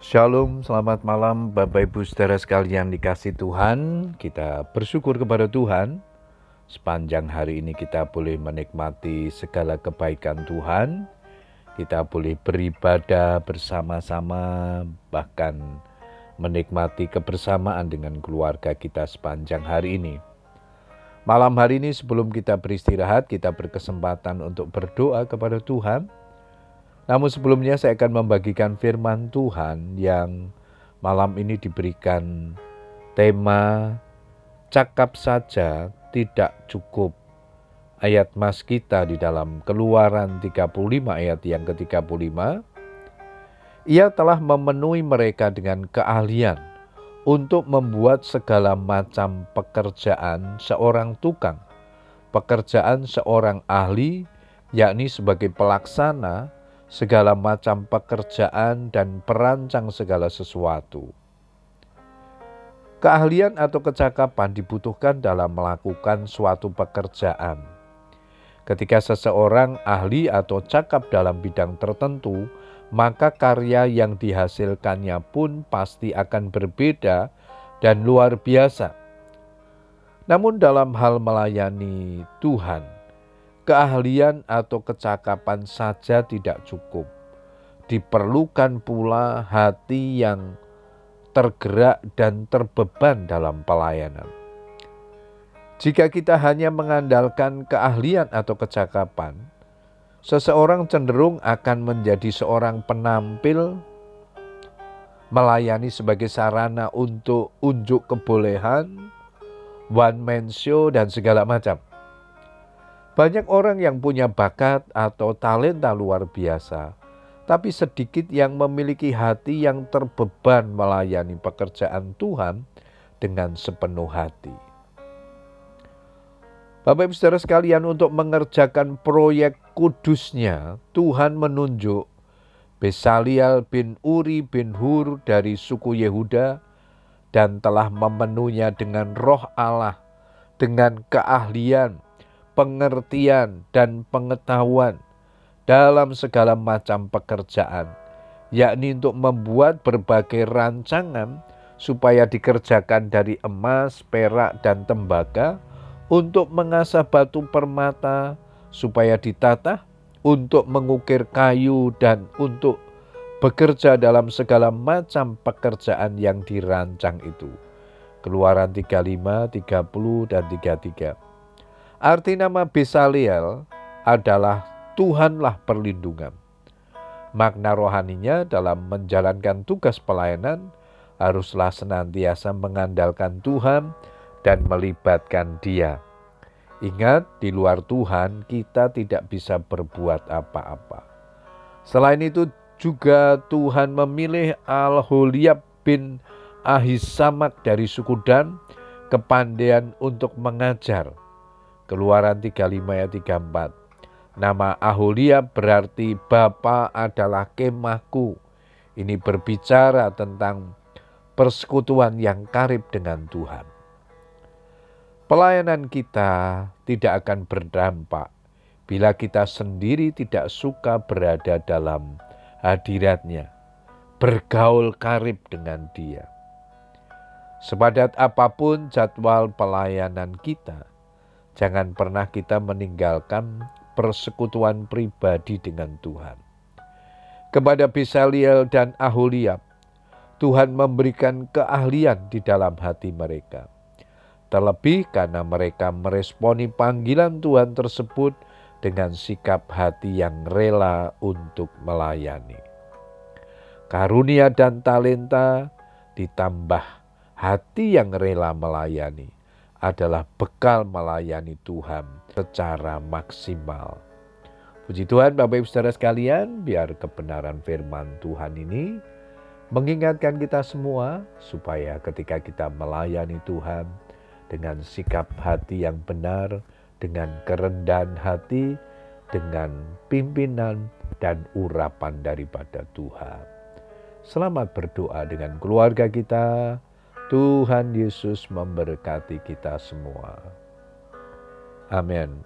Shalom, selamat malam Bapak Ibu saudara sekalian dikasih Tuhan. Kita bersyukur kepada Tuhan. Sepanjang hari ini kita boleh menikmati segala kebaikan Tuhan. Kita boleh beribadah bersama-sama, bahkan menikmati kebersamaan dengan keluarga kita sepanjang hari ini. Malam hari ini sebelum kita beristirahat, kita berkesempatan untuk berdoa kepada Tuhan namun sebelumnya saya akan membagikan firman Tuhan yang malam ini diberikan tema cakap saja tidak cukup. Ayat mas kita di dalam keluaran 35 ayat yang ke-35. Ia telah memenuhi mereka dengan keahlian untuk membuat segala macam pekerjaan seorang tukang. Pekerjaan seorang ahli yakni sebagai pelaksana segala macam pekerjaan dan perancang segala sesuatu. Keahlian atau kecakapan dibutuhkan dalam melakukan suatu pekerjaan. Ketika seseorang ahli atau cakap dalam bidang tertentu, maka karya yang dihasilkannya pun pasti akan berbeda dan luar biasa. Namun, dalam hal melayani Tuhan, keahlian atau kecakapan saja tidak cukup. Diperlukan pula hati yang tergerak dan terbeban dalam pelayanan. Jika kita hanya mengandalkan keahlian atau kecakapan, seseorang cenderung akan menjadi seorang penampil melayani sebagai sarana untuk unjuk kebolehan, one man show, dan segala macam. Banyak orang yang punya bakat atau talenta luar biasa, tapi sedikit yang memiliki hati yang terbeban melayani pekerjaan Tuhan dengan sepenuh hati. Bapak Ibu Saudara sekalian untuk mengerjakan proyek kudusnya, Tuhan menunjuk Besaliel bin Uri bin Hur dari suku Yehuda dan telah memenuhinya dengan roh Allah, dengan keahlian, pengertian dan pengetahuan dalam segala macam pekerjaan, yakni untuk membuat berbagai rancangan supaya dikerjakan dari emas, perak, dan tembaga, untuk mengasah batu permata supaya ditata, untuk mengukir kayu, dan untuk bekerja dalam segala macam pekerjaan yang dirancang itu. Keluaran 35, 30, dan 33. Arti nama Besaliel adalah Tuhanlah perlindungan. Makna rohaninya dalam menjalankan tugas pelayanan haruslah senantiasa mengandalkan Tuhan dan melibatkan Dia. Ingat, di luar Tuhan kita tidak bisa berbuat apa-apa. Selain itu juga Tuhan memilih Al-Huliab bin Ahisamak dari suku Dan kepandaian untuk mengajar Keluaran 35 ayat 34. Nama Aholia berarti Bapa adalah kemahku. Ini berbicara tentang persekutuan yang karib dengan Tuhan. Pelayanan kita tidak akan berdampak bila kita sendiri tidak suka berada dalam hadiratnya, bergaul karib dengan dia. Sepadat apa pun jadwal pelayanan kita, Jangan pernah kita meninggalkan persekutuan pribadi dengan Tuhan. Kepada Bisaliel dan Aholiab, Tuhan memberikan keahlian di dalam hati mereka. Terlebih karena mereka meresponi panggilan Tuhan tersebut dengan sikap hati yang rela untuk melayani. Karunia dan talenta ditambah hati yang rela melayani adalah bekal melayani Tuhan secara maksimal. Puji Tuhan Bapak Ibu Saudara sekalian, biar kebenaran firman Tuhan ini mengingatkan kita semua supaya ketika kita melayani Tuhan dengan sikap hati yang benar, dengan kerendahan hati, dengan pimpinan dan urapan daripada Tuhan. Selamat berdoa dengan keluarga kita, Tuhan Yesus memberkati kita semua. Amin.